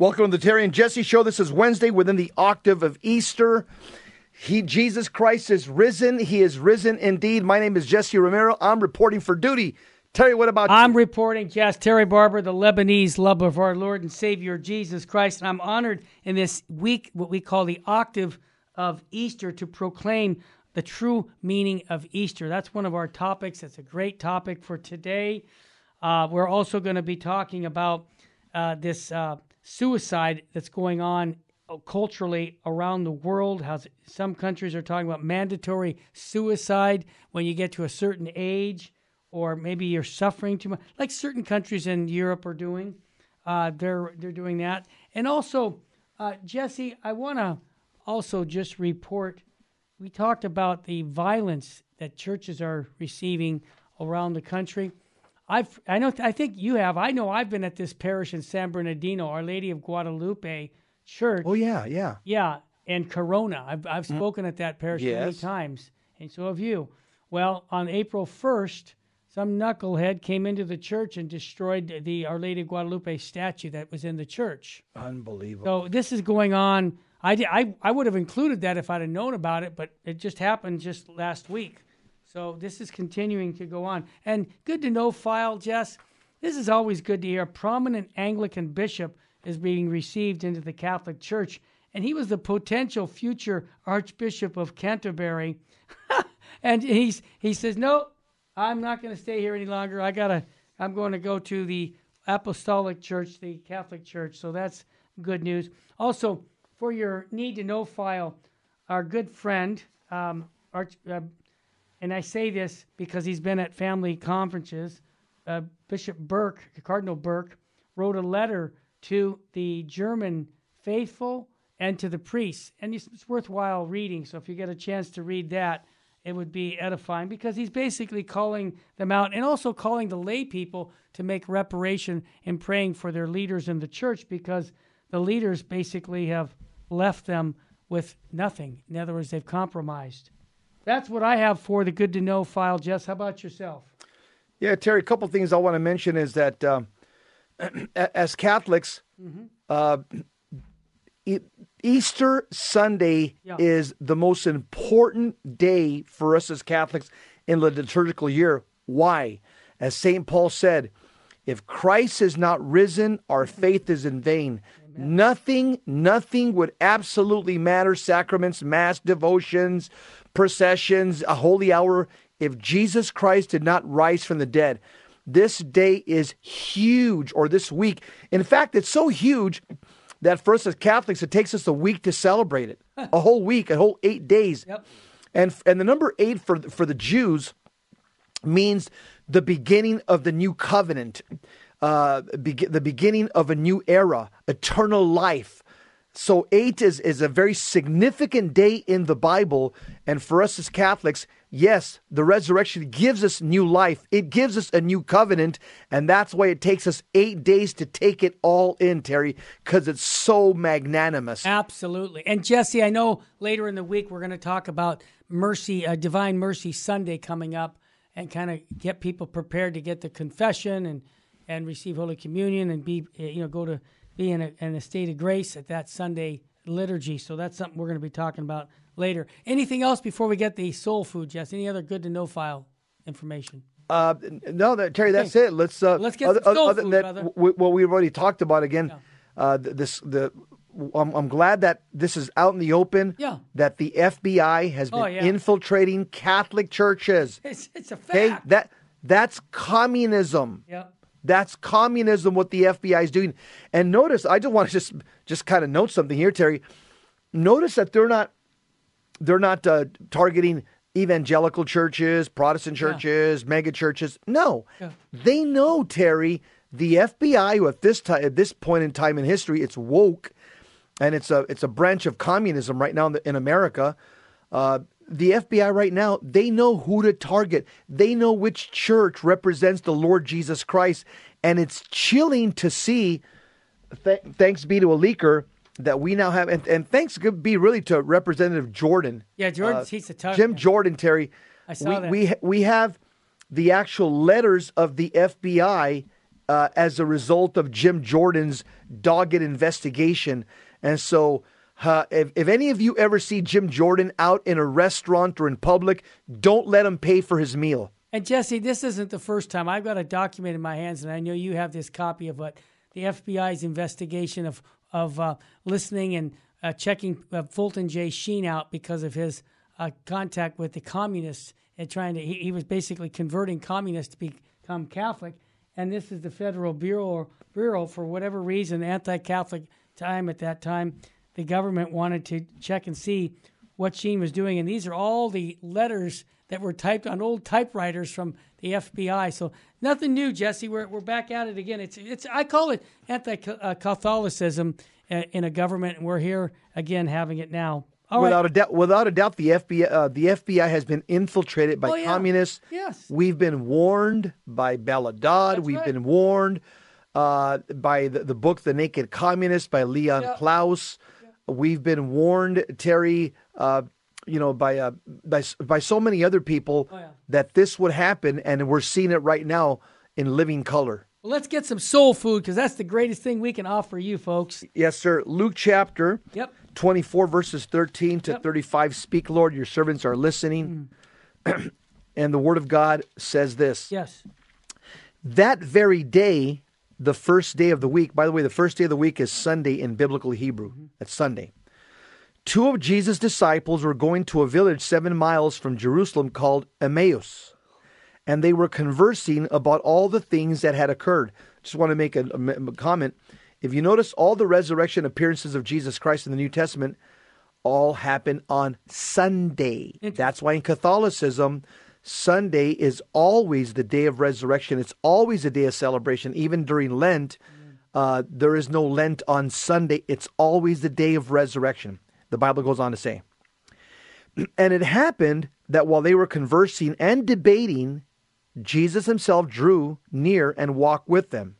Welcome to the Terry and Jesse Show. This is Wednesday within the octave of Easter. He, Jesus Christ is risen. He is risen indeed. My name is Jesse Romero. I'm reporting for duty. Terry, what about I'm you? reporting, yes, Terry Barber, the Lebanese love of our Lord and Savior Jesus Christ. And I'm honored in this week, what we call the octave of Easter, to proclaim the true meaning of Easter. That's one of our topics. It's a great topic for today. Uh, we're also going to be talking about uh, this uh, suicide that's going on culturally around the world. How some countries are talking about mandatory suicide when you get to a certain age, or maybe you're suffering too much, like certain countries in Europe are doing. Uh, they're they're doing that, and also, uh, Jesse, I want to also just report. We talked about the violence that churches are receiving around the country. I've, I know, I think you have. I know I've been at this parish in San Bernardino, Our Lady of Guadalupe Church. Oh, yeah, yeah. Yeah, and Corona. I've, I've mm. spoken at that parish yes. many times, and so have you. Well, on April 1st, some knucklehead came into the church and destroyed the Our Lady of Guadalupe statue that was in the church. Unbelievable. So this is going on. I, I, I would have included that if I'd have known about it, but it just happened just last week. So this is continuing to go on. And good to know, file, Jess. This is always good to hear. A prominent Anglican bishop is being received into the Catholic Church, and he was the potential future Archbishop of Canterbury. and he's he says, "No, I'm not going to stay here any longer. I gotta. I'm going to go to the Apostolic Church, the Catholic Church." So that's good news. Also, for your need to know file, our good friend um, Arch, uh, and I say this because he's been at family conferences. Uh, Bishop Burke, Cardinal Burke, wrote a letter to the German faithful and to the priests. And it's, it's worthwhile reading. So if you get a chance to read that, it would be edifying because he's basically calling them out and also calling the lay people to make reparation and praying for their leaders in the church because the leaders basically have left them with nothing. In other words, they've compromised. That's what I have for the good to know file, Jess. How about yourself? Yeah, Terry, a couple things I want to mention is that um, as Catholics, mm-hmm. uh, Easter Sunday yeah. is the most important day for us as Catholics in the liturgical year. Why? As St. Paul said, if Christ is not risen, our faith is in vain. Amen. Nothing, nothing would absolutely matter. Sacraments, mass devotions, processions, a holy hour, if Jesus Christ did not rise from the dead. This day is huge, or this week. In fact, it's so huge that for us as Catholics, it takes us a week to celebrate it. a whole week, a whole eight days. Yep. And and the number eight for for the Jews means the beginning of the new covenant, uh, be, the beginning of a new era, eternal life. So eight is, is a very significant day in the Bible. And for us as Catholics, yes, the resurrection gives us new life. It gives us a new covenant. And that's why it takes us eight days to take it all in, Terry, because it's so magnanimous. Absolutely. And Jesse, I know later in the week we're going to talk about mercy, uh, Divine Mercy Sunday coming up and kind of get people prepared to get the confession and, and receive Holy Communion and be, you know, go to be in a, in a state of grace at that Sunday liturgy. So that's something we're going to be talking about later. Anything else before we get the soul food, Jess? Any other good to know file information? Uh, no, that, Terry, that's okay. it. Let's uh, let's get other, soul other food, that, w- what we've already talked about again. Yeah. Uh, this the I'm, I'm, glad that this is out in the open. Yeah. That the FBI has oh, been oh, yeah. infiltrating Catholic churches. It's, it's a fact. Okay, that that's communism. Yeah. That's communism. What the FBI is doing. And notice, I just want to just just kind of note something here, Terry. Notice that they're not they're not uh, targeting evangelical churches, Protestant churches, yeah. mega churches. No, yeah. they know Terry. The FBI, who at this time, at this point in time in history, it's woke, and it's a it's a branch of communism right now in, the, in America. Uh, the FBI right now, they know who to target. They know which church represents the Lord Jesus Christ. And it's chilling to see, th- thanks be to a leaker, that we now have, and, and thanks be really to Representative Jordan. Yeah, Jordan, uh, he's a tough Jim Jordan, Terry. I saw we, that. We, we have the actual letters of the FBI uh, as a result of Jim Jordan's dogged investigation. And so, uh, if, if any of you ever see Jim Jordan out in a restaurant or in public, don't let him pay for his meal. And Jesse, this isn't the first time. I've got a document in my hands, and I know you have this copy of what the FBI's investigation of of uh, listening and uh, checking uh, Fulton J. Sheen out because of his uh, contact with the communists and trying to. He, he, was basically converting communists to become Catholic, and this is the Federal Bureau Bureau for whatever reason, anti-Catholic time at that time. The government wanted to check and see what Sheen was doing, and these are all the letters that were typed on old typewriters from the FBI. So nothing new, Jesse. We're, we're back at it again. It's it's I call it anti-Catholicism in a government, and we're here again having it now. All without right. a doubt, without a doubt, the FBI uh, the FBI has been infiltrated by oh, yeah. communists. Yes, we've been warned by Bella Dodd. That's we've right. been warned uh, by the, the, book The Naked Communist by Cleon yeah. Skousen. Yeah. We've been warned, Terry. Uh, you know, by uh, by by so many other people oh, yeah. that this would happen, and we're seeing it right now in living color. Well, let's get some soul food because that's the greatest thing we can offer you, folks. Yes, sir. Luke chapter yep. 24, verses 13 to Yep. 35. Speak, Lord, your servants are listening. and the word of God says this Yes. That very day, the first day of the week, by the way, the first day of the week is Sunday in biblical Hebrew. Mm-hmm. That's Sunday. Two of Jesus' disciples were going to a village seven miles from Jerusalem called Emmaus, and they were conversing about all the things that had occurred. Just want to make a, a- a comment. If you notice, all the resurrection appearances of Jesus Christ in the New Testament all happen on Sunday. That's why in Catholicism, Sunday is always the day of resurrection. It's always a day of celebration. Even during Lent, uh, there is no Lent on Sunday. It's always the day of resurrection. The Bible goes on to say. And it happened that while they were conversing and debating, Jesus himself drew near and walked with them.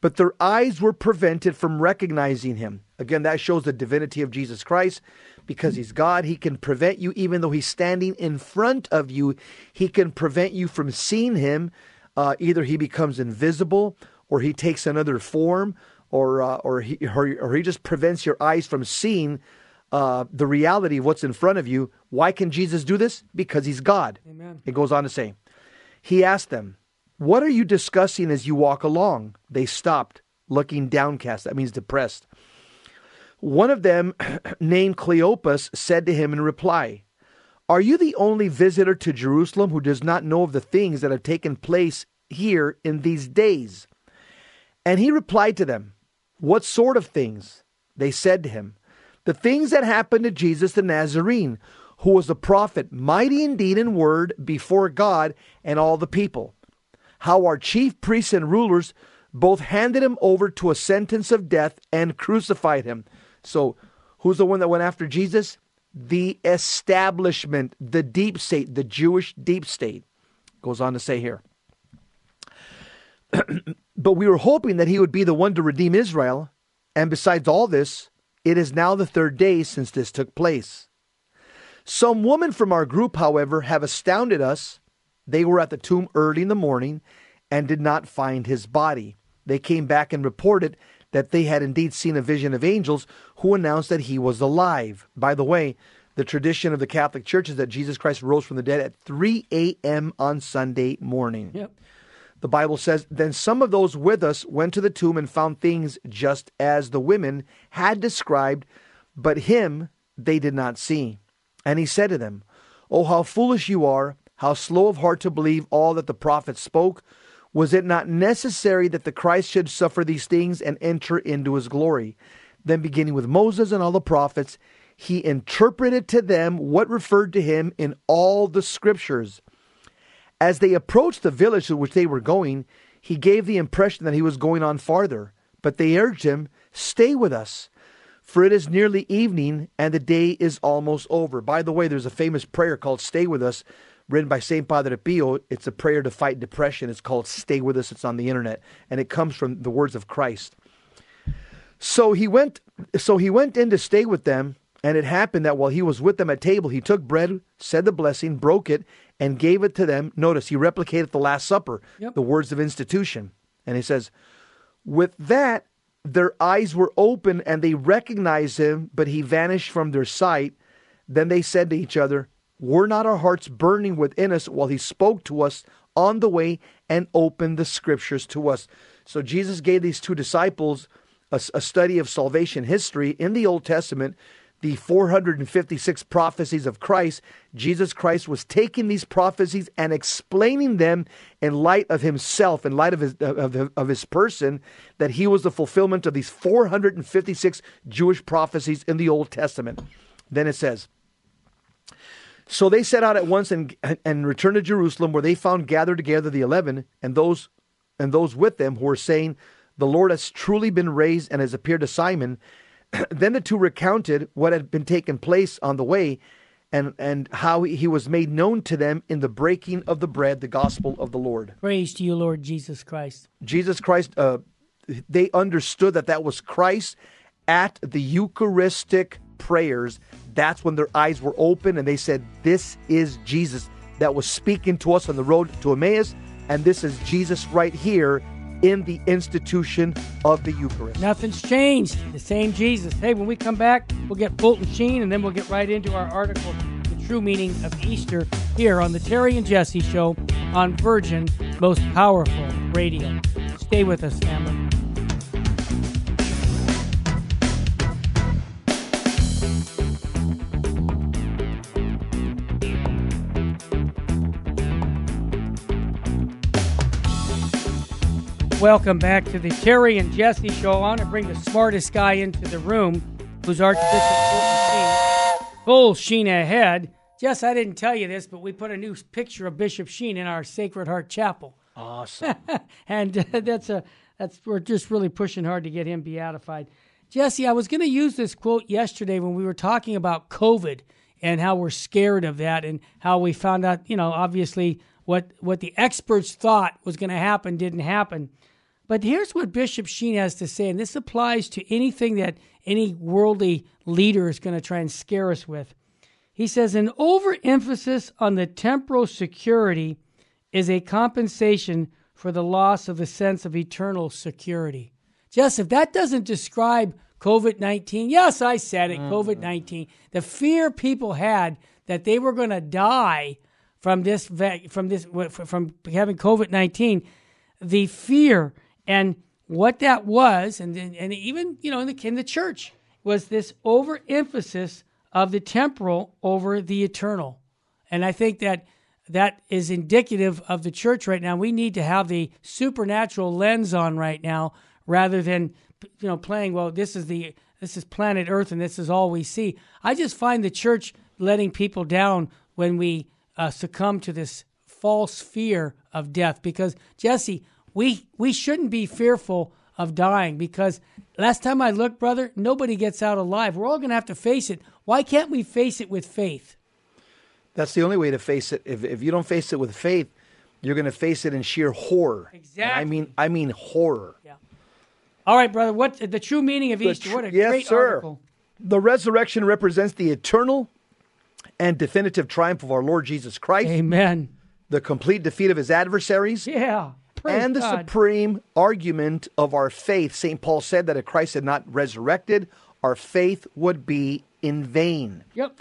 But their eyes were prevented from recognizing him. Again, that shows the divinity of Jesus Christ. Because he's God, he can prevent you, even though he's standing in front of you, he can prevent you from seeing him. Uh, either he becomes invisible, or he takes another form, or, uh, or, he, or, or he just prevents your eyes from seeing uh, the reality of what's in front of you. Why can Jesus do this? Because he's God. Amen. It goes on to say, He asked them, What are you discussing as you walk along? They stopped, looking downcast. That means depressed. One of them, named Cleopas, said to him in reply, Are you the only visitor to Jerusalem who does not know of the things that have taken place here in these days? And he replied to them, What sort of things? They said to him, The things that happened to Jesus the Nazarene, who was a prophet, mighty indeed in word before God and all the people. How our chief priests and rulers both handed him over to a sentence of death and crucified him. So, who's the one that went after Jesus? The establishment, the deep state, the Jewish deep state. Goes on to say here. but we were hoping that he would be the one to redeem Israel. And besides all this, it is now the third day since this took place. Some women from our group, however, have astounded us. They were at the tomb early in the morning and did not find his body. They came back and reported that they had indeed seen a vision of angels who announced that he was alive. By the way, the tradition of the Catholic Church is that Jesus Christ rose from the dead at 3 a.m. on Sunday morning. Yep. The Bible says, Then some of those with us went to the tomb and found things just as the women had described, but him they did not see. And he said to them, Oh, how foolish you are, how slow of heart to believe all that the prophets spoke. Was it not necessary that the Christ should suffer these things and enter into his glory? Then, beginning with Moses and all the prophets, he interpreted to them what referred to him in all the scriptures. As they approached the village to which they were going, he gave the impression that he was going on farther, but they urged him, Stay with us, for it is nearly evening and the day is almost over. By the way, there's a famous prayer called Stay With Us, written by St. Padre Pio. It's a prayer to fight depression. It's called Stay With Us. It's on the internet, and it comes from the words of Christ. So he went so he went in to stay with them, and it happened that while he was with them at table, he took bread, said the blessing, broke it, and gave it to them. Notice he replicated the Last Supper, Yep. the words of institution. And he says, With that, their eyes were open and they recognized him, but he vanished from their sight. Then they said to each other, Were not our hearts burning within us while he spoke to us on the way and opened the scriptures to us? So Jesus gave these two disciples a, a study of salvation history in the Old Testament the 456 prophecies of Christ, Jesus Christ was taking these prophecies and explaining them in light of himself, in light of his, of, of his person, that he was the fulfillment of these 456 Jewish prophecies in the Old Testament. Then it says, So they set out at once and, and returned to Jerusalem, where they found gathered together the eleven and those and those with them who were saying, The Lord has truly been raised and has appeared to Simon. then the two recounted what had been taken place on the way and, and how he was made known to them in the breaking of the bread, the gospel of the Lord. Praise to you, Lord Jesus Christ. Jesus Christ, uh, they understood that that was Christ at the Eucharistic prayers. That's when their eyes were open and they said, This is Jesus that was speaking to us on the road to Emmaus, and this is Jesus right here in the institution of the Eucharist. Nothing's changed. The same Jesus. Hey, when we come back, we'll get Fulton Sheen, and then we'll get right into our article, The True Meaning of Easter, here on the Terry and Jesse Show on Virgin Most Powerful Radio. Stay with us, family. Welcome back to the Terry and Jesse Show. I want to bring the smartest guy into the room, who's Archbishop Fulton Sheen. Full Sheen ahead. Jess, I didn't tell you this, but we put a new picture of Bishop Sheen in our Sacred Heart Chapel. Awesome. and uh, that's a that's we're just really pushing hard to get him beatified. Jesse, I was going to use this quote yesterday when we were talking about COVID and how we're scared of that and how we found out, you know, obviously what what the experts thought was going to happen didn't happen. But here's what Bishop Sheen has to say, and this applies to anything that any worldly leader is going to try and scare us with. He says an overemphasis on the temporal security is a compensation for the loss of the sense of eternal security. Jess, if that doesn't describe COVID 19, yes, I said it. COVID 19, the fear people had that they were going to die from this, from this, from having COVID 19, the fear and what that was, and and even you know in the in the church was this overemphasis of the temporal over the eternal, and I think that that is indicative of the church right now. We need to have the supernatural lens on right now, rather than you know playing. Well, this is the this is planet Earth, and this is all we see. I just find the church letting people down when we uh, succumb to this false fear of death. Because Jesse, we we shouldn't be fearful of dying because last time I looked, brother, nobody gets out alive. We're all going to have to face it. Why can't we face it with faith? That's the only way to face it. If if you don't face it with faith, you're going to face it in sheer horror. Exactly. And I mean, I mean horror. Yeah. All right, brother. What the true meaning of the Easter? Tr- what a yes, great sir. article. The resurrection represents the eternal and definitive triumph of our Lord Jesus Christ. Amen. The complete defeat of his adversaries. Yeah. Praise and the God. supreme argument of our faith. St. Paul said that if Christ had not resurrected, our faith would be in vain. Yep.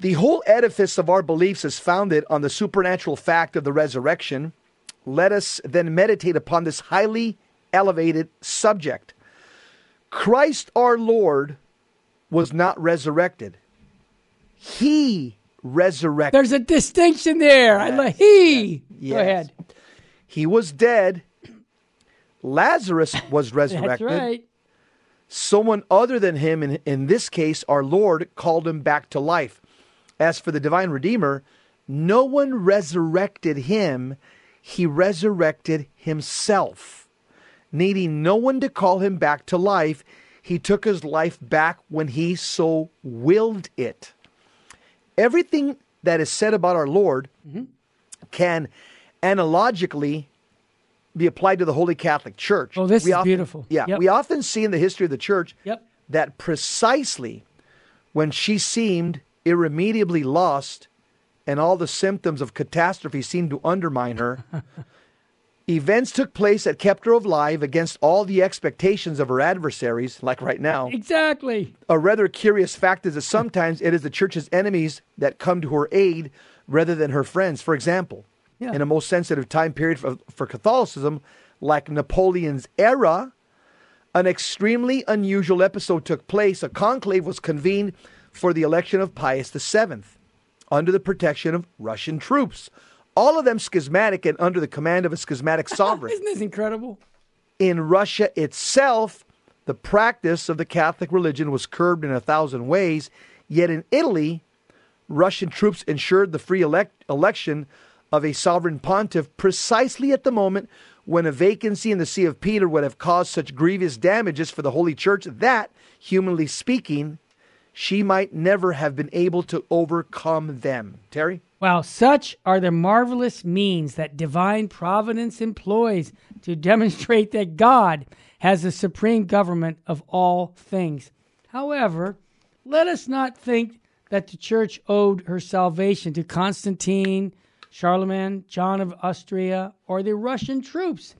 The whole edifice of our beliefs is founded on the supernatural fact of the resurrection. Let us then meditate upon this highly elevated subject. Christ our Lord was not resurrected. He resurrected. There's a distinction there. Yes. I like he. Yes. Go ahead. He was dead. Lazarus was resurrected. That's right. Someone other than him, in, in this case, our Lord, called him back to life. As for the divine Redeemer, no one resurrected him, he resurrected himself. Needing no one to call him back to life, he took his life back when he so willed it. Everything that is said about our Lord mm-hmm. can analogically be applied to the Holy Catholic Church. Oh, this we is often, beautiful. Yeah, yep. we often see in the history of the church yep. that precisely when she seemed irremediably lost and all the symptoms of catastrophe seemed to undermine her, Events took place that kept her alive against all the expectations of her adversaries, like right now. Exactly. A rather curious fact is that sometimes it is the church's enemies that come to her aid rather than her friends. For example, Yeah. in a most sensitive time period for, for Catholicism, like Napoleon's era, an extremely unusual episode took place. A conclave was convened for the election of Pius VII under the protection of Russian troops, all of them schismatic and under the command of a schismatic sovereign. Isn't this incredible? In Russia itself, the practice of the Catholic religion was curbed in a thousand ways, yet in Italy, Russian troops ensured the free elect- election of a sovereign pontiff precisely at the moment when a vacancy in the See of Peter would have caused such grievous damages for the Holy Church that, humanly speaking, she might never have been able to overcome them. Terry? Wow, such are the marvelous means that divine providence employs to demonstrate that God has the supreme government of all things. However, let us not think that the church owed her salvation to Constantine, Charlemagne, John of Austria, or the Russian troops,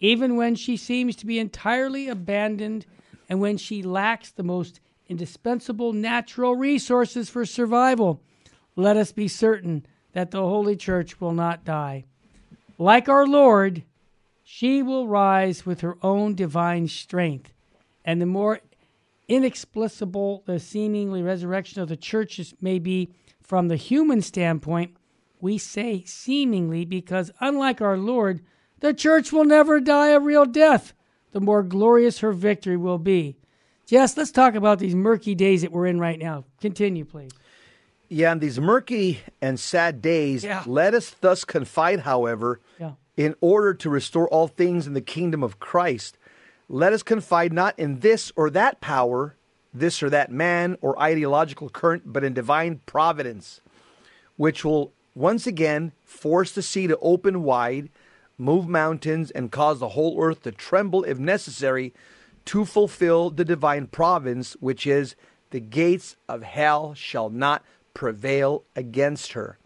even when she seems to be entirely abandoned and when she lacks the most indispensable natural resources for survival let us be certain that the Holy Church will not die. Like our Lord, she will rise with her own divine strength. And the more inexplicable the seemingly resurrection of the churches may be from the human standpoint, we say seemingly because, unlike our Lord, the church will never die a real death, the more glorious her victory will be. Jess, let's talk about these murky days that we're in right now. Continue, please. Yeah, in these murky and sad days, Yeah. let us thus confide, however, Yeah. in order to restore all things in the kingdom of Christ, let us confide not in this or that power, this or that man or ideological current, but in divine providence, which will once again force the sea to open wide, move mountains, and cause the whole earth to tremble if necessary to fulfill the divine providence, which is the gates of hell shall not prevail against her.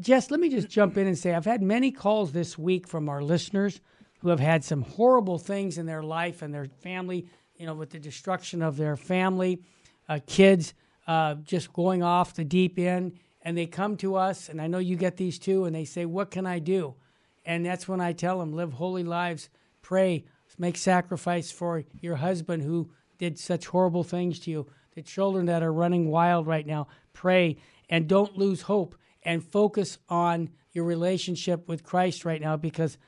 Jess, let me just jump in and say I've had many calls this week from our listeners who have had some horrible things in their life and their family, you know, with the destruction of their family, uh, kids uh, just going off the deep end. And they come to us, and I know you get these too, and they say, What can I do? And that's when I tell them, Live holy lives, pray, make sacrifice for your husband who did such horrible things to you, the children that are running wild right now, pray, and don't lose hope and focus on your relationship with Christ right now because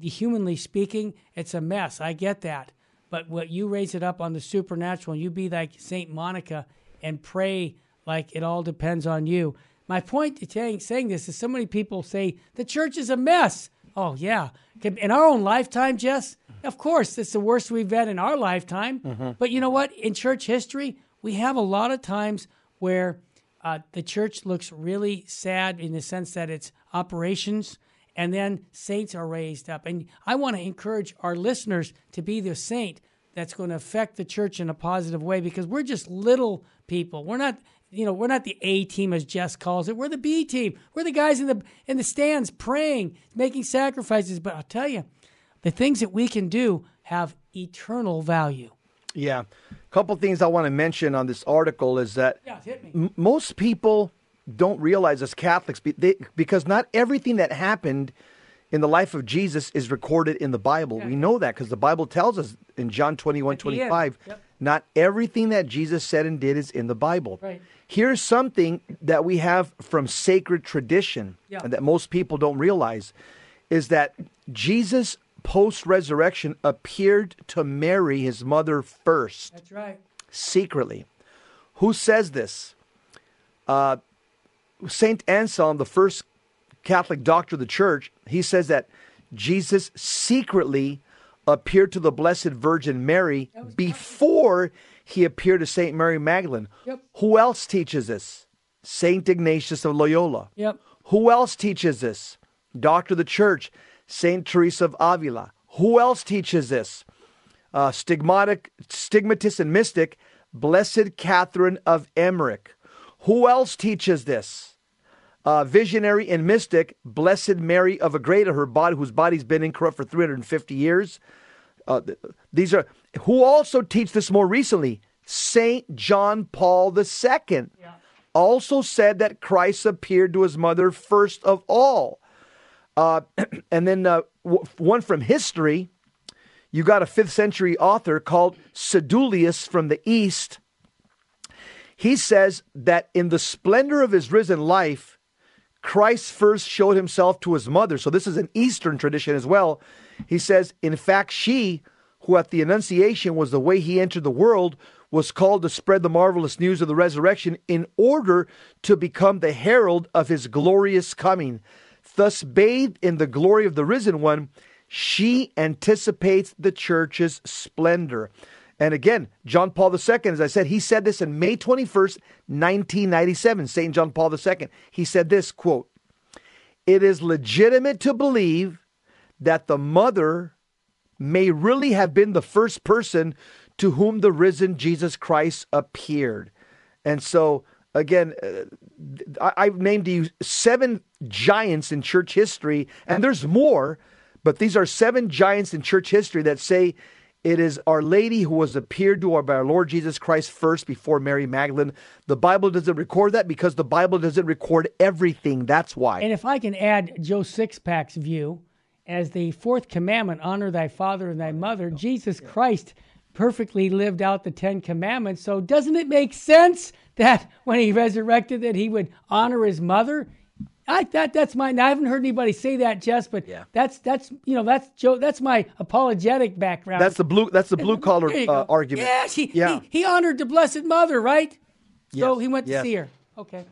humanly speaking, it's a mess. I get that. But what you raise it up on the supernatural, and you be like Saint Monica and pray like it all depends on you. My point to saying, saying this is so many people say the church is a mess. Oh yeah, in our own lifetime, Jess. Of course, it's the worst we've had in our lifetime. But you know what? In church history, we have a lot of times where uh, the church looks really sad in the sense that it's operations and then saints are raised up. And I want to encourage our listeners to be the saint that's going to affect the church in a positive way because we're just little people. We're not, you know, we're not the A team as Jess calls it. We're the B team. We're the guys in the in the stands praying, making sacrifices. But I'll tell you, the things that we can do have eternal value. Yeah. A couple things I want to mention on this article is that Yeah, hit me. m- most people don't realize as Catholics be- they, because not everything that happened in the life of Jesus is recorded in the Bible. We know that because the Bible tells us in John 21, At the end. 25, Yep. Not everything that Jesus said and did is in the Bible. Right. Here's something that we have from sacred tradition Yeah. and that most people don't realize is that Jesus post resurrection appeared to Mary, his mother, first That's right. secretly. Who says this? Uh, Saint Anselm, the first Catholic doctor of the church, he says that Jesus secretly appeared to the Blessed Virgin Mary before he appeared to Saint Mary Magdalene. Yep. Who else teaches this? Saint Ignatius of Loyola. Yep. Who else teaches this? Doctor of the Church, Saint Teresa of Avila. Who else teaches this? Uh, stigmatic, stigmatist and mystic, Blessed Catherine of Emmerich. Who else teaches this? Uh, visionary and mystic, Blessed Mary of Agreda, her body, whose body's been incorrupt for 350 years. Uh, these are who also teach this more recently. Saint John Paul II yeah. also said that Christ appeared to his mother first of all. Uh, and then uh, w- one from history, you got a fifth century author called Sedulius from the East. He says that in the splendor of his risen life, Christ first showed himself to his mother. So this is an Eastern tradition as well. He says, in fact, she, who at the Annunciation was the way he entered the world, was called to spread the marvelous news of the resurrection in order to become the herald of his glorious coming. Thus, bathed in the glory of the risen one, she anticipates the church's splendor. And again, John Paul II, as I said, he said this in May 21st, 1997, St. John Paul II. He said this quote, It is legitimate to believe that the mother may really have been the first person to whom the risen Jesus Christ appeared. And so, again, uh, I, have named you seven giants in church history, and there's more, but these are seven giants in church history that say it is Our Lady who was appeared to our, by our Lord Jesus Christ first before Mary Magdalene. The Bible doesn't record that because the Bible doesn't record everything. That's why. And if I can add Joe Sixpack's view, as the fourth commandment, honor thy father and thy mother, Jesus Christ perfectly lived out the Ten Commandments. So doesn't it make sense that when he resurrected that he would honor his mother? I that that's my. I haven't heard anybody say that, Jess, but yeah. that's that's you know that's Joe. That's my apologetic background. That's the blue. That's the blue collar uh, argument. Yes, he, yeah. He, he, honored the Blessed Mother, right? Yes. So he went to yes. see her. Okay.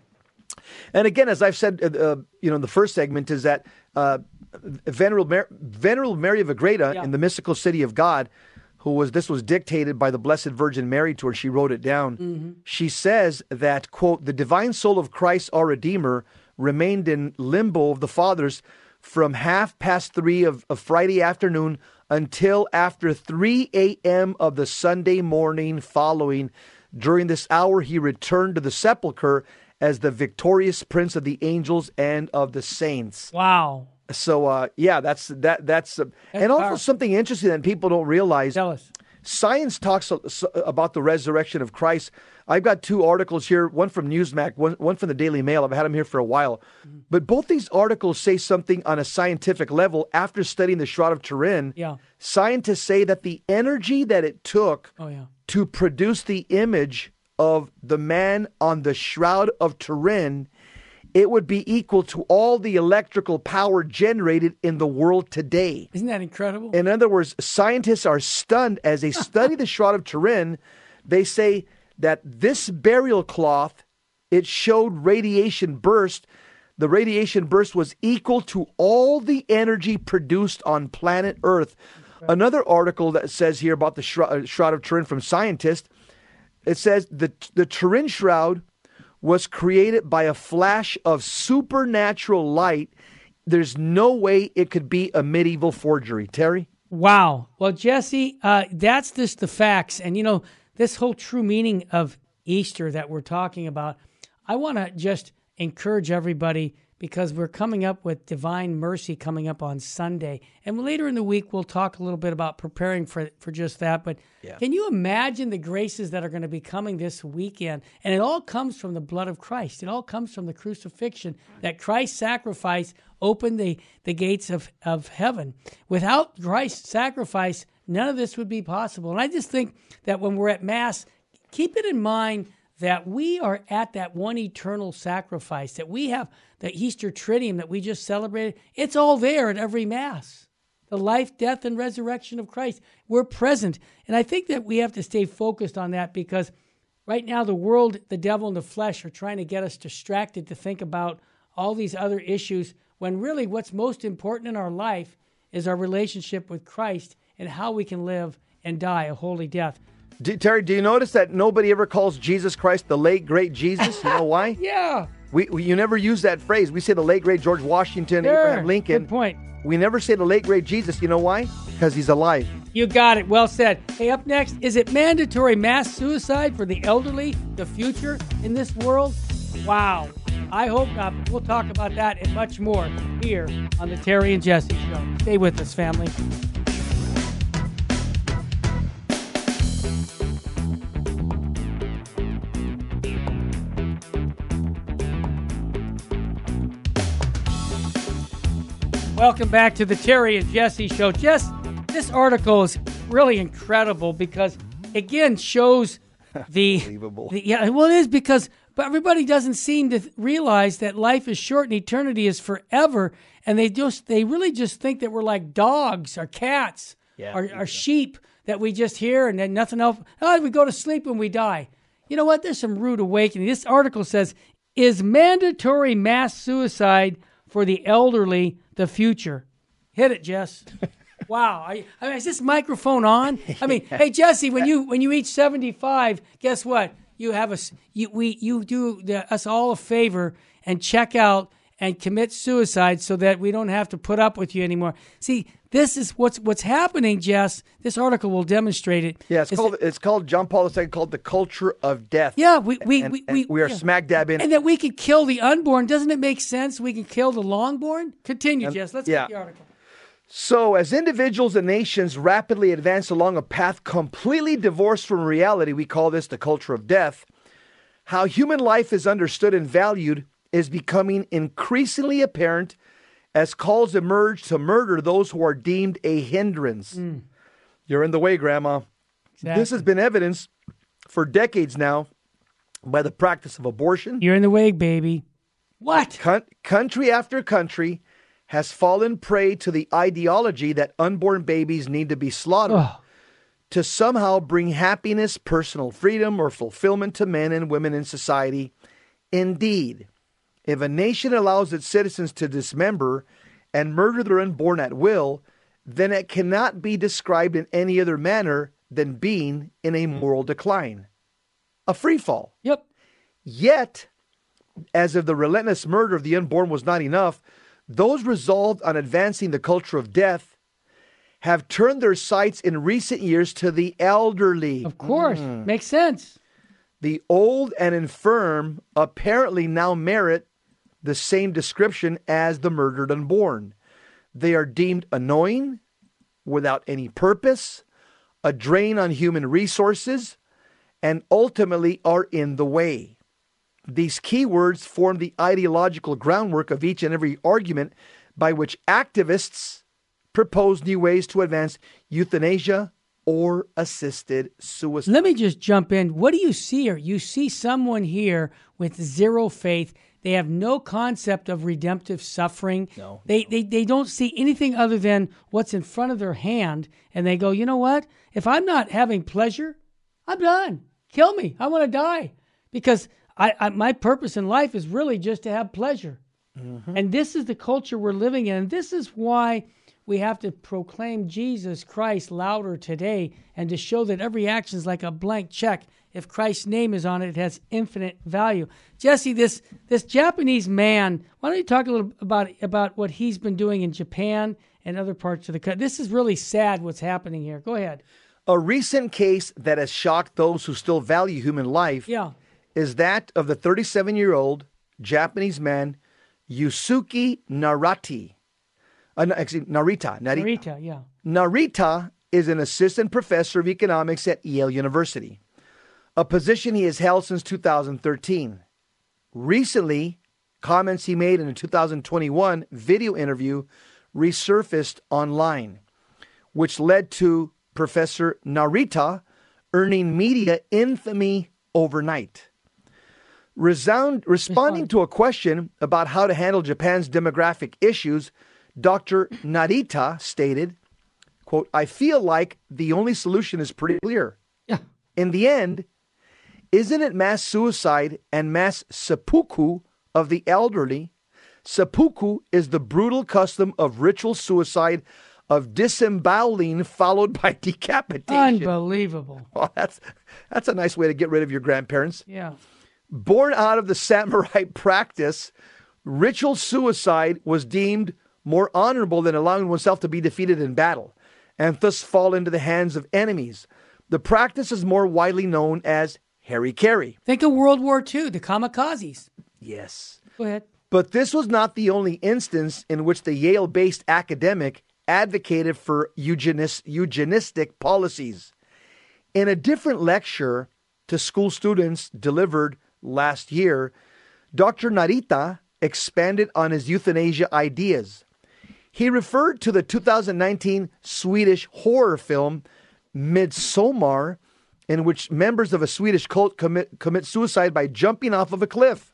And again, as I've said, uh, uh, you know, in the first segment is that uh, Venerable, Mar- Venerable Mary of Agreda yeah. in the mystical city of God who was this was dictated by the Blessed Virgin Mary to her. She wrote it down. Mm-hmm. She says that quote the divine soul of Christ our Redeemer remained in limbo of the fathers from half past three of, of Friday afternoon until after 3 a.m. of the Sunday morning following. During this hour, he returned to the sepulchre as the victorious prince of the angels and of the saints. Wow. So uh, yeah, that's that that's, uh, that's and also powerful. something interesting that people don't realize. Tell us. Science talks about the resurrection of Christ. I've got two articles here, one from Newsmax, one, one from the Daily Mail. I've had them here for a while. Mm-hmm. But both these articles say something on a scientific level. After studying the Shroud of Turin, yeah. scientists say that the energy that it took oh, yeah. to produce the image of the man on the Shroud of Turin it would be equal to all the electrical power generated in the world today. Isn't that incredible? In other words, scientists are stunned as they study the Shroud of Turin. They say that this burial cloth it showed radiation burst. The radiation burst was equal to all the energy produced on planet Earth. Another article that says here about the uh, Shroud of Turin from scientists, it says the the Turin shroud was created by a flash of supernatural light. There's no way it could be a medieval forgery. Terry? Wow. Well, Jesse, uh, that's just the facts. And, you know, this whole true meaning of Easter that we're talking about, I want to just encourage everybody because we're coming up with Divine Mercy coming up on Sunday. And later in the week, we'll talk a little bit about preparing for, for just that. But yeah. can you imagine the graces that are going to be coming this weekend? And it all comes from the blood of Christ, it all comes from the crucifixion that Christ's sacrifice opened the, the gates of, of heaven. Without Christ's sacrifice, none of this would be possible. And I just think that when we're at Mass, keep it in mind that we are at that one eternal sacrifice, that we have the Easter Triduum that we just celebrated. It's all there at every Mass. The life, death, and resurrection of Christ. We're present. And I think that we have to stay focused on that because right now the world, the devil, and the flesh are trying to get us distracted to think about all these other issues when really what's most important in our life is our relationship with Christ and how we can live and die a holy death. Terry, do you notice that nobody ever calls Jesus Christ the late great Jesus? You know why? yeah. We, we, you never use that phrase. We say the late great George Washington, sure. Abraham Lincoln. Good point. We never say the late great Jesus. You know why? Because he's alive. You got it. Well said. Hey, up next, is it mandatory mass suicide for the elderly, the future in this world? Wow. I hope not. We'll talk about that and much more here on the Terry and Jesse Show. Stay with us, family. Welcome back to the Terry and Jesse Show. Jess, this article is really incredible because, again, shows the, the yeah. Well, it is because, but everybody doesn't seem to realize that life is short and eternity is forever, and they just they really just think that we're like dogs or cats Yeah, or, or sheep that we just hear and then nothing else. Oh, we go to sleep when we die. You know what? There's some rude awakening. This article says, "Is mandatory mass suicide for the elderly the future?" Hit it, Jess. Wow, I, I mean, is this microphone on? I mean, hey Jesse, when you when you reach seventy five, guess what? You have us. You we you do the, us all a favor and check out and commit suicide so that we don't have to put up with you anymore. See, this is what's what's happening, Jess. This article will demonstrate it. Yeah, it's called it's called John Paul II called the culture of death. Yeah, we we and, we, and we, we are yeah. smack dab in. and that we could kill the unborn. Doesn't it make sense? We can kill the longborn. Continue, Jess. Let's yeah. get the article. So, as individuals and nations rapidly advance along a path completely divorced from reality, we call this the culture of death. How human life is understood and valued is becoming increasingly apparent as calls emerge to murder those who are deemed a hindrance. Hmm. You're in the way, Grandma. This has been evidenced for decades now by the practice of abortion. You're in the way, baby. What? Coun- country after country has fallen prey to the ideology that unborn babies need to be slaughtered Oh. to somehow bring happiness, personal freedom, or fulfillment to men and women in society. Indeed, if a nation allows its citizens to dismember and murder their unborn at will, then it cannot be described in any other manner than being in a moral decline, a free fall. Yep. Yet, as if the relentless murder of the unborn was not enough, those resolved on advancing the culture of death have turned their sights in recent years to the elderly. Of course. Mm. Makes sense. The old and infirm apparently now merit the same description as the murdered unborn. They are deemed annoying, without any purpose, a drain on human resources, and ultimately are in the way. These keywords form the ideological groundwork of each and every argument by which activists propose new ways to advance euthanasia or assisted suicide. Let me just jump in. What do you see here? You see someone here with zero faith. They have no concept of redemptive suffering. No, They, they they don't see anything other than what's in front of their hand, and they go, you know what? If I'm not having pleasure, I'm done. Kill me. I want to die because I, I my purpose in life is really just to have pleasure. Mm-hmm. And this is the culture we're living in. And this is why we have to proclaim Jesus Christ louder today and to show that every action is like a blank check. If Christ's name is on it, it has infinite value. Jesse, this this Japanese man, why don't you talk a little about about what he's been doing in Japan and other parts of the country? This is really sad what's happening here. Go ahead. A recent case that has shocked those who still value human life Yeah. is that of the 37 year old Japanese man Yusuke Narati. Uh, no, Narita. Narita. Rita, yeah. Narita is an assistant professor of economics at Yale University, a position he has held since 2013. Recently, comments he made in a 2021 video interview resurfaced online, which led to Professor Narita earning media infamy overnight. Resound, responding to a question about how to handle Japan's demographic issues, Dr. Narita stated, quote, I feel like the only solution is pretty clear. Yeah. In the end, isn't it mass suicide and mass seppuku of the elderly? Seppuku is the brutal custom of ritual suicide of disemboweling followed by decapitation. Unbelievable. Well, that's that's a nice way to get rid of your grandparents. Yeah. Born out of the samurai practice, ritual suicide was deemed more honorable than allowing oneself to be defeated in battle and thus fall into the hands of enemies. The practice is more widely known as hara-kiri. Think of World War II, the kamikazes. Yes. Go ahead. But this was not the only instance in which the Yale based academic advocated for eugenis- eugenistic policies. In a different lecture to school students delivered last year, Dr. Narita expanded on his euthanasia ideas. He referred to the 2019 Swedish horror film Midsommar, in which members of a Swedish cult commit, commit suicide by jumping off of a cliff.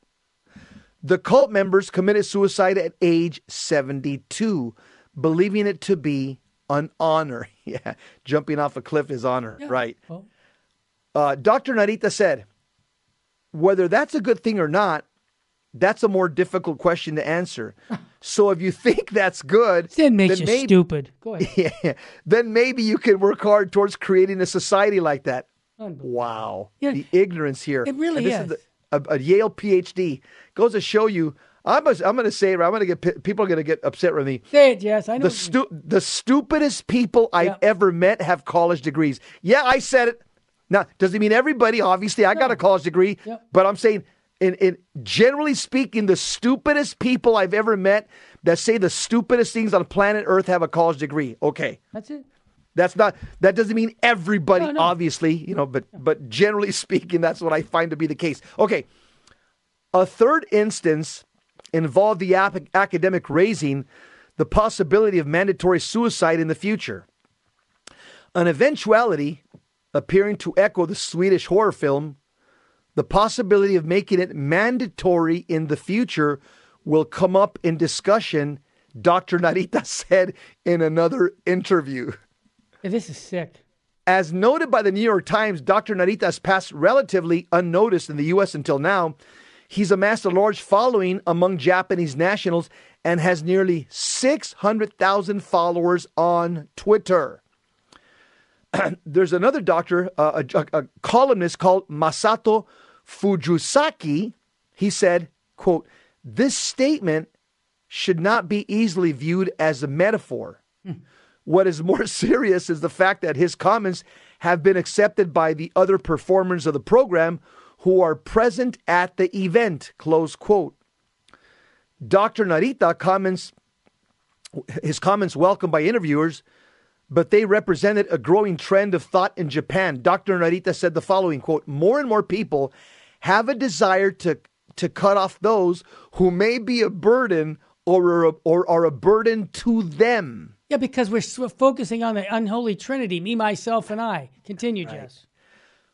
The cult members committed suicide at age 72, believing it to be an honor. Yeah, jumping off a cliff is honor, Yeah. right? Well, Uh, Dr. Narita said, whether that's a good thing or not, that's a more difficult question to answer. So if you think that's good, then makes you maybe, stupid. Go ahead. yeah, then maybe you can work hard towards creating a society like that. Wow. Yeah, the ignorance here. it really this is. the- a, a Yale PhD goes to show you. I'm, a, I'm going to say it. I'm going to get people are going to get upset with me. Say it, yes. I know. The stu- the stupidest people I've ever met have college degrees. Yeah, I said it. Now, does it mean everybody? Obviously, I got a college degree, Yeah. but I'm saying, in, in generally speaking, the stupidest people I've ever met that say the stupidest things on planet Earth have a college degree. Okay, That's it. That's not that doesn't mean everybody, No, no. obviously, you know, but but generally speaking, that's what I find to be the case. Okay. A third instance involved the ap- academic raising the possibility of mandatory suicide in the future. An eventuality appearing to echo the Swedish horror film, the possibility of making it mandatory in the future will come up in discussion, Dr. Narita said in another interview. This is sick. As noted by the New York Times, Dr. Narita has passed relatively unnoticed in the U.S. until now. He's amassed a large following among Japanese nationals and has nearly 600,000 followers on Twitter. There's another doctor, uh, a, a- a columnist called Masato Fujisaki. He said, quote, this statement should not be easily viewed as a metaphor. What is more serious is the fact that his comments have been accepted by the other performers of the program who are present at the event. Close quote. Dr. Narita comments his comments welcomed by interviewers, but they represented a growing trend of thought in Japan. Dr. Narita said the following quote, more and more people have a desire to to cut off those who may be a burden or or are a burden to them. Yeah, because we're focusing on the unholy trinity, me, myself, and I. Continue, Jess.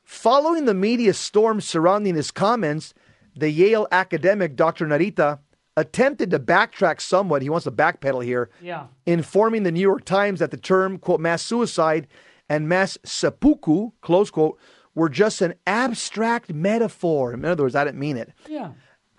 Following the media storm surrounding his comments, the Yale academic Dr. Narita attempted to backtrack somewhat. He wants to backpedal here, Yeah. informing the New York Times that the term, quote, mass suicide and mass seppuku, close quote, were just an abstract metaphor. In other words, I didn't mean it. Yeah.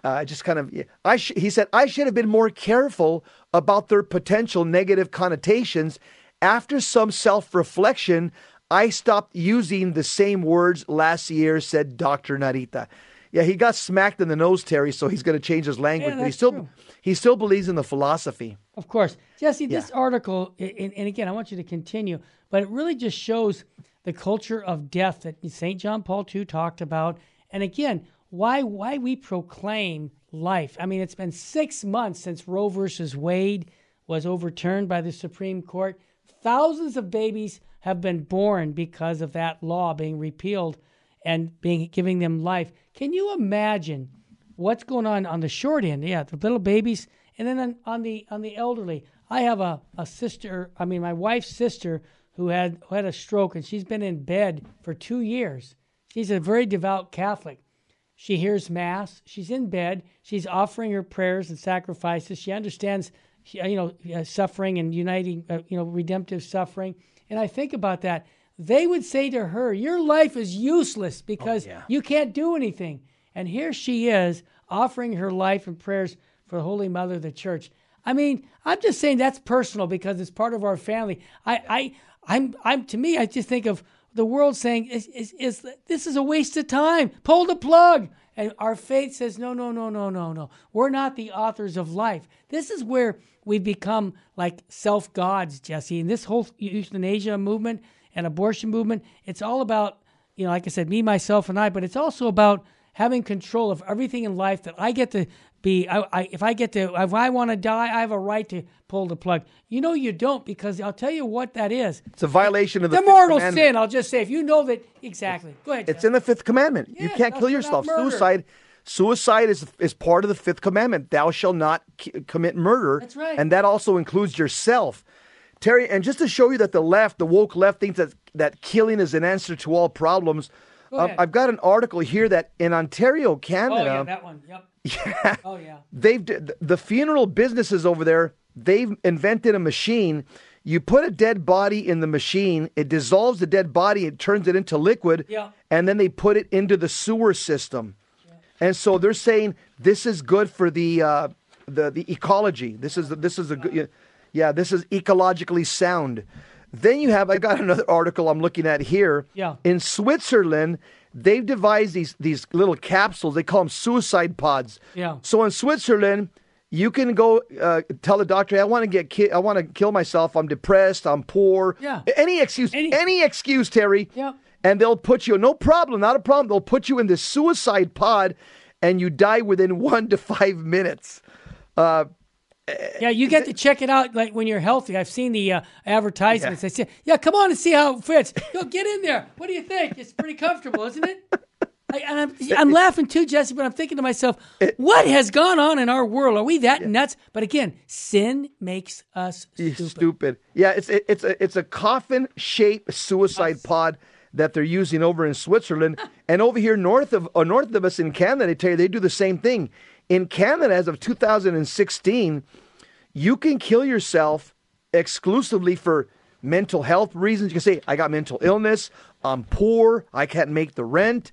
Uh, just kind of, I sh- he said, I should have been more careful about their potential negative connotations. After some self reflection, I stopped using the same words last year, said Dr. Narita. Yeah, he got smacked in the nose, Terry, so he's going to change his language, Yeah, but he still, true. he still believes in the philosophy. Of course. Jesse, this Yeah. article, and, and again, I want you to continue, but it really just shows the culture of death that St. John Paul II talked about. And again, why why we proclaim life. I mean, it's been six months since Roe versus Wade was overturned by the Supreme Court. Thousands of babies have been born because of that law being repealed and being giving them life. Can you imagine what's going on on the short end? Yeah, the little babies, and then on, on the on the elderly. I have a, a sister. I mean, my wife's sister who had who had a stroke, and she's been in bed for two years. She's a very devout Catholic. She hears mass. She's in bed. She's offering her prayers and sacrifices. She understands, you know, uh, suffering and uniting, uh, you know, redemptive suffering. And I think about that. They would say to her, "Your life is useless because yeah. you can't do anything." And here she is offering her life and prayers for the Holy Mother of the Church. I mean, I'm just saying that's personal because it's part of our family. I, I, I'm, I'm. To me, I just think of the world saying, "Is, is, is this is a waste of time? Pull the plug." And our faith says, "No, no, no, no, no, no. We're not the authors of life. This is where we've become like self gods, Jesse. And this whole euthanasia movement and abortion movement, it's all about, you know, like I said, me, myself, and I. But it's also about having control of everything in life that I get to be. I, I if I get to, if I want to die, I have a right to pull the plug. You know, you don't because I'll tell you what that is. It's a violation of the, The mortal sin. I'll just say if you know that exactly. Go ahead. It's in the fifth commandment. you can't kill yourself. Suicide. Suicide is is part of the fifth commandment. Thou shalt not ki- commit murder. That's right. And that also includes yourself. Terry, and just to show you that the left, the woke left, thinks that that killing is an answer to all problems. Go um. I've got an article here that in Ontario, Canada, Oh yeah, that one. Yep. Yeah, Oh yeah. they've the funeral businesses over there they've invented a machine. You put a dead body in the machine it dissolves the dead body it turns it into liquid Yeah. and then they put it into the sewer system. And so they're saying this is good for the uh, the the ecology. This is this is a good yeah this is ecologically sound. Then you have i got another article i'm looking at here. Yeah. in Switzerland, they've devised these these little capsules. They call them suicide pods. Yeah. So in Switzerland, you can go uh, tell the doctor, "I want to get ki- I want to kill myself. I'm depressed. I'm poor. Yeah. Any excuse. Any- Any, excuse, Terry. Yeah. And they'll put you. No problem. Not a problem. They'll put you in this suicide pod, and you die within one to five minutes. Uh, Yeah, you get to check it out like when you're healthy. I've seen the uh, advertisements. They say, "Yeah, come on and see how it fits. Yo, get in there. What do you think? It's pretty comfortable, isn't it?" I, and I'm, I'm laughing too, Jesse, but I'm thinking to myself, what has gone on in our world? Are we that nuts? But again, sin makes us stupid. stupid. Yeah, it's it, it's a it's a coffin shaped suicide pod that they're using over in Switzerland, and over here north of or north of us in Canada, they tell you they do the same thing. In Canada, as of 2016, you can kill yourself exclusively for mental health reasons. You can say, "I got mental illness. I'm poor. I can't make the rent.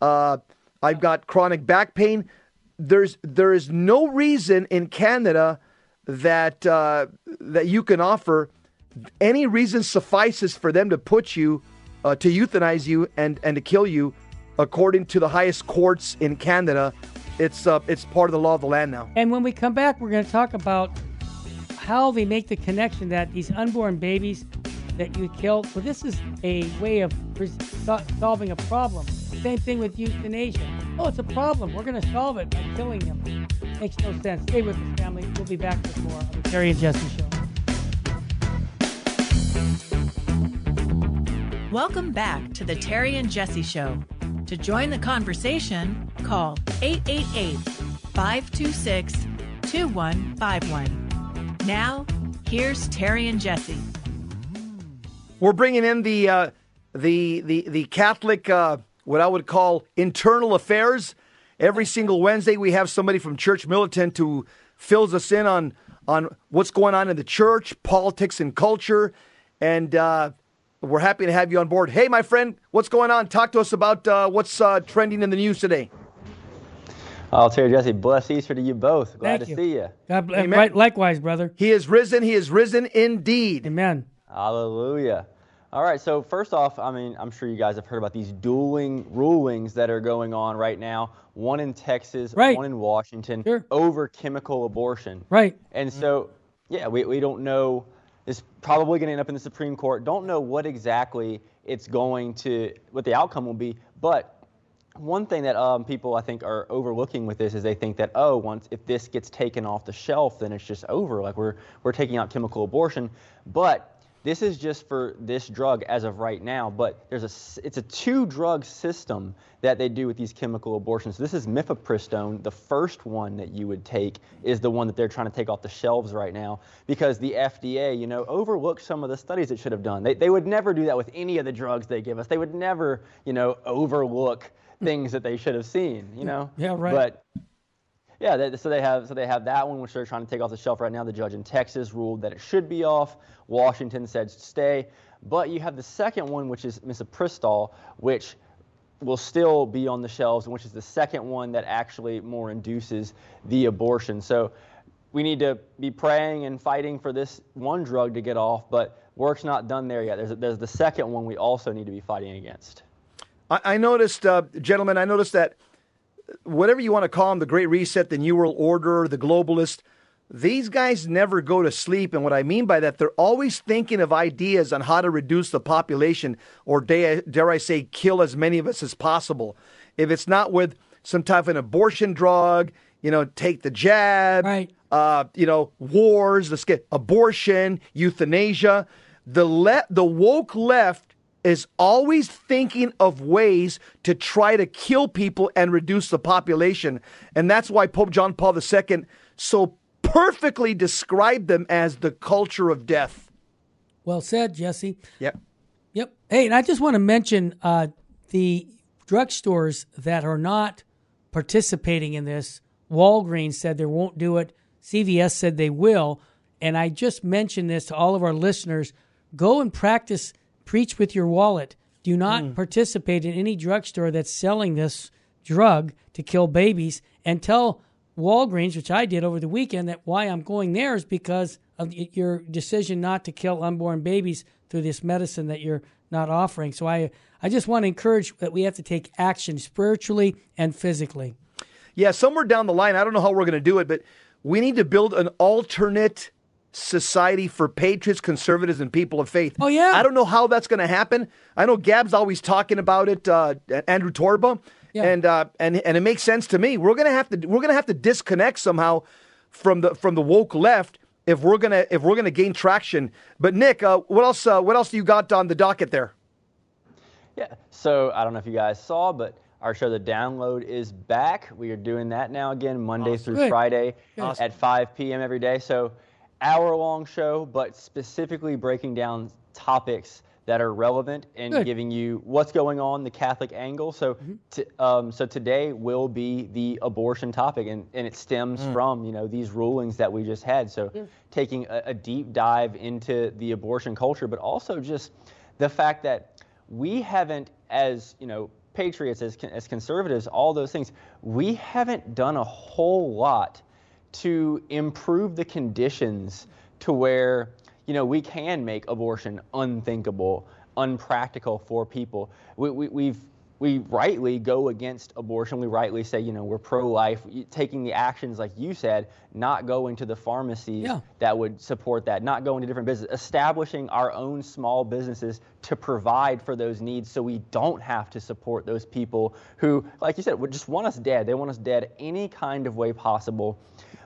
Uh, I've got chronic back pain." There's there is no reason in Canada that uh, that you can offer. Any reason suffices for them to put you uh, to euthanize you and and to kill you, according to the highest courts in Canada. It's uh, it's part of the law of the land now. And when we come back, we're going to talk about how they make the connection that these unborn babies that you kill. Well, this is a way of res- solving a problem. Same thing with euthanasia. Oh, it's a problem. We're going to solve it by killing them. Makes no sense. Stay with us, family. We'll be back with more on the Terry and Jesse Show. Welcome back to the Terry and Jesse Show. To join the conversation, call 888 526 2151. Now, here's Terry and Jesse. We're bringing in the uh, the the the Catholic uh, what I would call internal affairs. Every single Wednesday, we have somebody from Church Militant who fills us in on on what's going on in the church, politics, and culture. And uh, we're happy to have you on board. Hey, my friend, what's going on? Talk to us about uh, what's uh, trending in the news today. I'll tell you, Jesse, bless Easter to you both. Glad Thank to you. see you. God bless. Amen. Right, likewise, brother. He is risen. He is risen indeed. Amen. Hallelujah. All right, so first off, I mean, I'm sure you guys have heard about these dueling rulings that are going on right now. One in Texas, Right. one in Washington, Sure. over chemical abortion. Right. And so, yeah, we, we don't know. It's probably going to end up in the Supreme Court. Don't know what exactly it's going to, what the outcome will be. But one thing that um, people I think are overlooking with this is they think that oh, once if this gets taken off the shelf, then it's just over. Like we're we're taking out chemical abortion, but this is just for this drug as of right now. But there's a it's a two drug system that they do with these chemical abortions. This is mifepristone. The first one that you would take is the one that they're trying to take off the shelves right now because the FDA, you know, overlooked some of the studies it should have done. They, they would never do that with any of the drugs they give us. They would never, you know, overlook things that they should have seen, you know. Yeah, right. But yeah, so they have so they have that one which they're trying to take off the shelf right now. The judge in Texas ruled that it should be off. Washington said stay. But you have the second one, which is misoprostol, which will still be on the shelves, which is the second one that actually more induces the abortion. So we need to be praying and fighting for this one drug to get off, but work's not done there yet. There's, there's the second one we also need to be fighting against. I, I noticed, uh, gentlemen, I noticed that whatever you want to call them, the Great Reset, the New World Order, the globalists, these guys never go to sleep. And what I mean by that, they're always thinking of ideas on how to reduce the population or, dare, dare I say, kill as many of us as possible. If it's not with some type of an abortion drug, you know, take the jab, Right. uh, you know, wars, let's get abortion, euthanasia. The le- the woke left is always thinking of ways to try to kill people and reduce the population. And that's why Pope John Paul II so perfectly described them as the culture of death. Well said, Jesse. Yep. Yep. Hey, and I just want to mention uh, the drugstores that are not participating in this. Walgreens said they won't do it. CVS said they will. And I just mentioned this to all of our listeners. Go and practice preach with your wallet. Do not hmm. participate in any drugstore that's selling this drug to kill babies and tell Walgreens, which I did over the weekend, that why I'm going there is because of your decision not to kill unborn babies through this medicine that you're not offering. So I, I just want to encourage that we have to take action spiritually and physically. Yeah, somewhere down the line, I don't know how we're going to do it, but we need to build an alternate society for patriots, conservatives, and people of faith. Oh, yeah. I don't know how that's going to happen. I know Gab's always talking about it, uh, Andrew Torba, Yeah. and uh, and and it makes sense to me. We're gonna have to we're gonna have to disconnect somehow from the from the woke left if we're gonna if we're gonna gain traction. But Nick, uh, what else? Uh, what else do you got on the docket there? Yeah. So I don't know if you guys saw, but our show, The Download, is back. We are doing that now again, Monday through Good. Friday Good. at 5 p.m. every day. So hour long show, but specifically breaking down topics that are relevant and Good. giving you what's going on, the Catholic angle. So, t- um, so today will be the abortion topic, and, and it stems from you know these rulings that we just had. So, taking a, a deep dive into the abortion culture, but also just the fact that we haven't, as you know, patriots, as as conservatives, all those things, we haven't done a whole lot to improve the conditions to where you know we can make abortion unthinkable, unpractical for people. We, we, we've we rightly go against abortion. We rightly say, you know, we're pro-life, taking the actions like you said, not going to the pharmacies Yeah. that would support that, not going to different businesses, establishing our own small businesses to provide for those needs so we don't have to support those people who, like you said, would just want us dead. They want us dead any kind of way possible.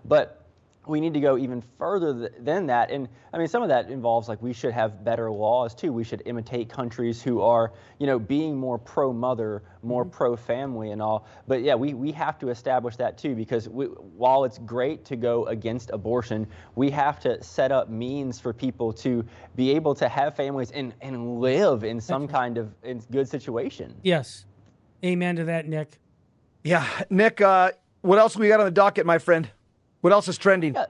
But we need to go even further th- than that. And I mean, some of that involves like we should have better laws too. We should imitate countries who are, you know, being more pro mother, more pro family and all. But yeah, we, we have to establish that too because we, while it's great to go against abortion, we have to set up means for people to be able to have families and, and live in some kind of in good situation. Yes. Amen to that, Nick. Yeah, Nick. Uh, what else we got on the docket, my friend? What else is trending? Yeah.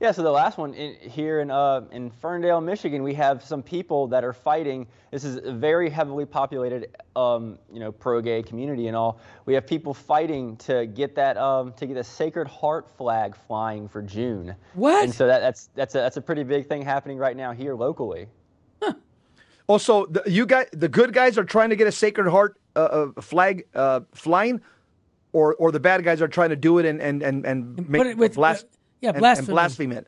Yeah, so the last one in, here in uh, in Ferndale, Michigan, we have some people that are fighting. This is a very heavily populated, um, you know, pro-gay community and all. We have people fighting to get that um, to get a Sacred Heart flag flying for June. What? And so that, that's that's a, that's a pretty big thing happening right now here locally. Also, the, you guys, the good guys are trying to get a Sacred Heart uh, uh, flag uh, flying, or or the bad guys are trying to do it and and and, and make it with- blas- uh, yeah, blasphemy. and blaspheme it.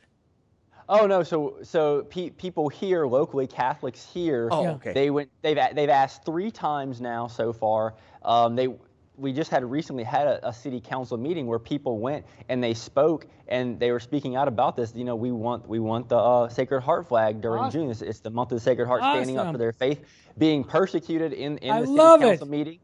Oh no! So so pe- people here locally, Catholics here, Oh, Yeah. okay. they went. They've they've asked three times now so far. Um, they we just had recently had a, a city council meeting where people went and they spoke and they were speaking out about this. You know, we want we want the uh, Sacred Heart flag during Awesome. June. It's, it's the month of the Sacred Heart, standing up for their faith, being persecuted in in I the city love it. council meeting.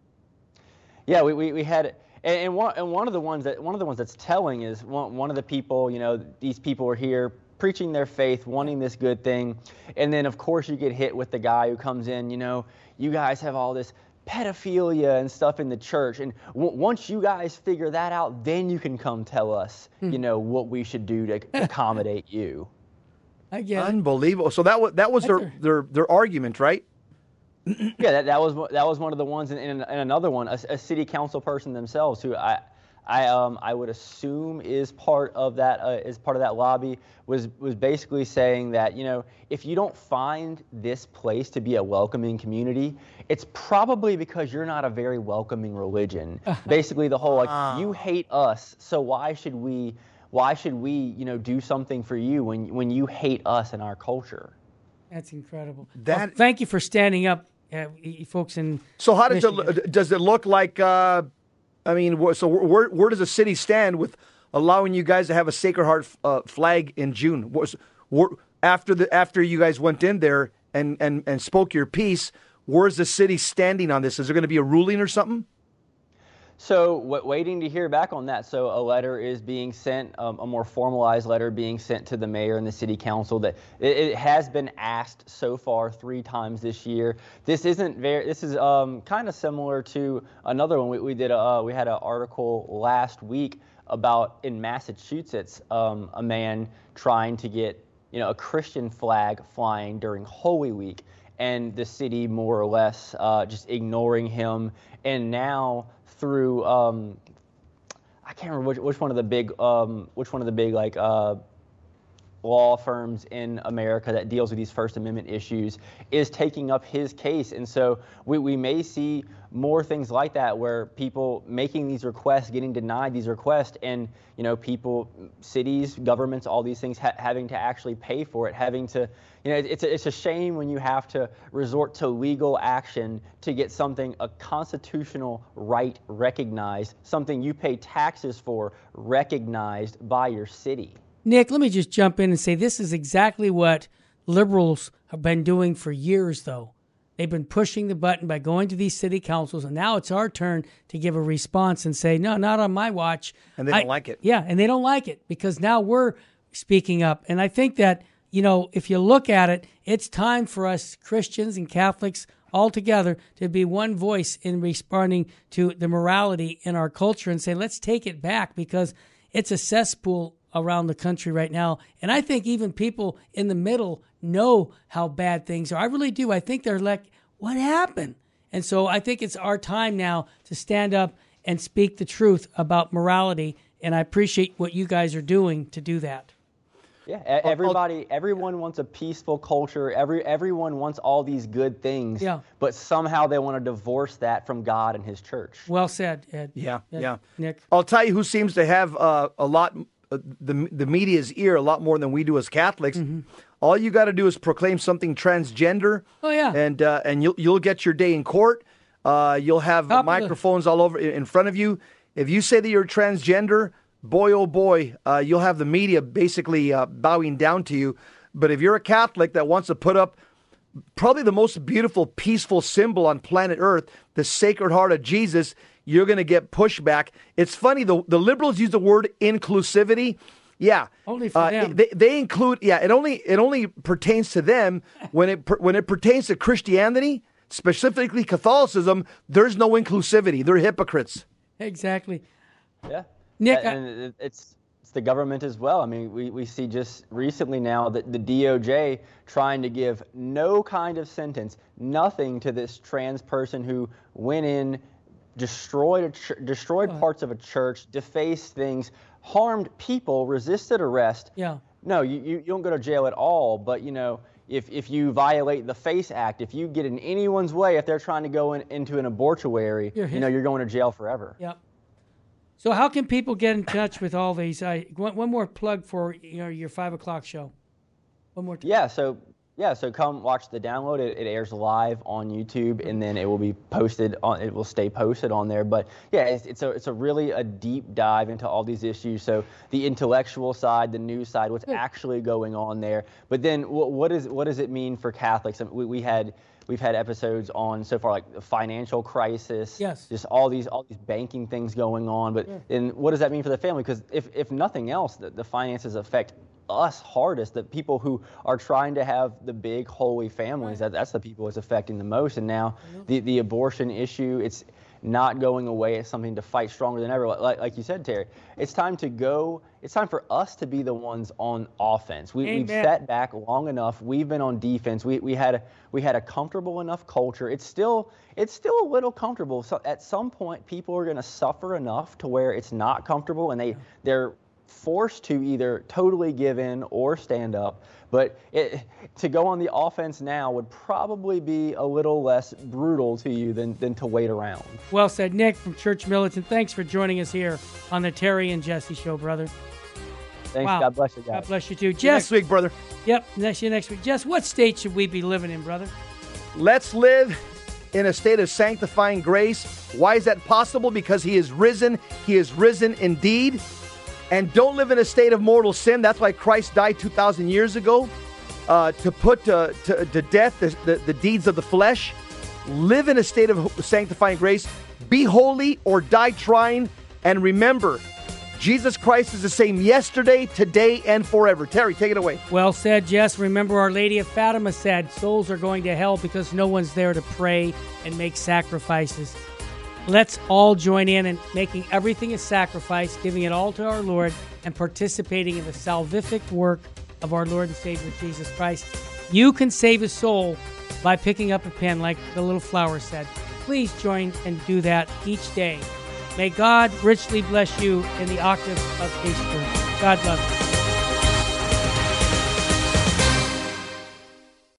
Yeah, we, we, we had and, and one and one of the ones that one of the ones that's telling is one, one of the people, you know, these people are here preaching their faith, wanting this good thing, and then of course you get hit with the guy who comes in, you know, you guys have all this pedophilia and stuff in the church, and w- once you guys figure that out, then you can come tell us, Hmm. you know, what we should do to accommodate you. I get. Unbelievable. So that was that was their, their their argument, right? Yeah, that, that was one- that was one of the ones, and, and, and another one, a, a city council person themselves, who I, I um I would assume is part of that uh, is part of that lobby, was was basically saying that you know if you don't find this place to be a welcoming community, it's probably because you're not a very welcoming religion. basically, the whole like you hate us, so why should we why should we you know do something for you when when you hate us and our culture? That's incredible. That- Well, thank you for standing up, uh, folks. In So how does Michigan. it does it look like uh, I mean, so where where does the city stand with allowing you guys to have a Sacred Heart uh, flag in June? Was after the after you guys went in there and and and spoke your piece? Where's the city standing on this? Is there going to be a ruling or something? So, w- waiting to hear back on that. So, a letter is being sent, um, a more formalized letter being sent to the mayor and the city council. That it, it has been asked so far three times this year. This isn't very. This is um, kind of similar to another one we, we did. A, uh, we had an article last week about in Massachusetts, um, a man trying to get you know a Christian flag flying during Holy Week, and the city more or less uh, just ignoring him. And now through um, I can't remember which, which one of the big um, which one of the big like uh, law firms in America that deals with these First Amendment issues is taking up his case. And so we, we may see more things like that where people making these requests, getting denied these requests, and you know, people, cities, governments, all these things ha- having to actually pay for it, having to, you know, it's a, it's a shame when you have to resort to legal action to get something, a constitutional right recognized, something you pay taxes for recognized by your city. Nick, let me just jump in and say this is exactly what liberals have been doing for years, though. They've been pushing the button by going to these city councils, and now it's our turn to give a response and say, no, not on my watch. And they don't like it. Yeah, and they don't like it because now we're speaking up. And I think that, you know, if you look at it, it's time for us Christians and Catholics all together to be one voice in responding to the morality in our culture and say, let's take it back because it's a cesspool around the country right now. And I think even people in the middle know how bad things are. I really do. I think they're like, what happened? And so I think it's our time now to stand up and speak the truth about morality. And I appreciate what you guys are doing to do that. Yeah, everybody, everyone wants a peaceful culture. Every everyone wants all these good things. Yeah. But somehow they want to divorce that from God and His church. Well said, Ed. Yeah, Ed- yeah. Nick. I'll tell you who seems to have uh, a lot the the media's ear a lot more than we do as Catholics. All you got to do is proclaim something transgender. Oh, yeah. and uh, and you'll you'll get your day in court. Uh, you'll have Top of the- microphones all over in front of you. If you say that you're transgender, boy oh boy, uh, you'll have the media basically uh, bowing down to you. But if you're a Catholic that wants to put up probably the most beautiful, peaceful symbol on planet Earth, the Sacred Heart of Jesus, you're going to get pushback. It's funny, the, the liberals use the word inclusivity. Yeah, Only for uh, them. They, they include. Yeah, it only it only pertains to them when it per- when it pertains to Christianity, specifically Catholicism. There's no inclusivity. They're hypocrites. Exactly. Yeah. Nick, and it- it's it's the government as well. I mean, we, we see just recently now that the DOJ trying to give no kind of sentence, nothing to this trans person who went in, destroyed a ch- destroyed parts of a church, defaced things, harmed people, resisted arrest. Yeah. No, you, you, you don't go to jail at all. But you know, if if you violate the FACE Act, if you get in anyone's way, if they're trying to go in, into an abortuary, You're know, you're going to jail forever. Yep. So how can people get in touch with all these? I one, one more plug for you know your five o'clock show. One more. Time. Yeah, so yeah, so come watch the download. It, it airs live on YouTube, and then it will be posted on. It will stay posted on there. But yeah, it's, it's a it's a really a deep dive into all these issues. So the intellectual side, the news side, what's hmm. actually going on there. But then what what is what does it mean for Catholics? I mean, we, we had. We've had episodes on so far like the financial crisis, Yes. just all these all these banking things going on. But and what does that mean for the family? Because if if nothing else, the, the finances affect us hardest. The people who are trying to have the big holy families, that, that's the people it's affecting the most. And now the the abortion issue, it's not going away. It's something to fight stronger than ever. Like, like you said, Terry, it's time to go. It's time for us to be the ones on offense. We, we've Amen. sat back long enough. We've been on defense. We, we had a, we had a comfortable enough culture. It's still it's still a little comfortable. So at some point, people are going to suffer enough to where it's not comfortable, and they they're forced to either totally give in or stand up. But it, to go on the offense now would probably be a little less brutal to you than, than to wait around. Well said, Nick from Church Militant. Thanks for joining us here on the Terry and Jesse Show, brother. Thanks. Wow. God bless you guys. God bless you too, See you next week, brother. Yep, next you next week. Jess, what state should we be living in, brother? Let's live in a state of sanctifying grace. Why is that possible? Because he is risen. He is risen indeed. And don't live in a state of mortal sin. That's why Christ died 2,000 years ago uh, to put to, to, to death the, the, the deeds of the flesh. Live in a state of sanctifying grace. Be holy or die trying. And remember, Jesus Christ is the same yesterday, today, and forever. Terry, take it away. Well said, Jess. Remember, Our Lady of Fatima said souls are going to hell because no one's there to pray and make sacrifices. Let's all join in in making everything a sacrifice, giving it all to our Lord, and participating in the salvific work of our Lord and Savior Jesus Christ. You can save a soul by picking up a pen, like the little flower said. Please join and do that each day. May God richly bless you in the octave of Easter. God love you.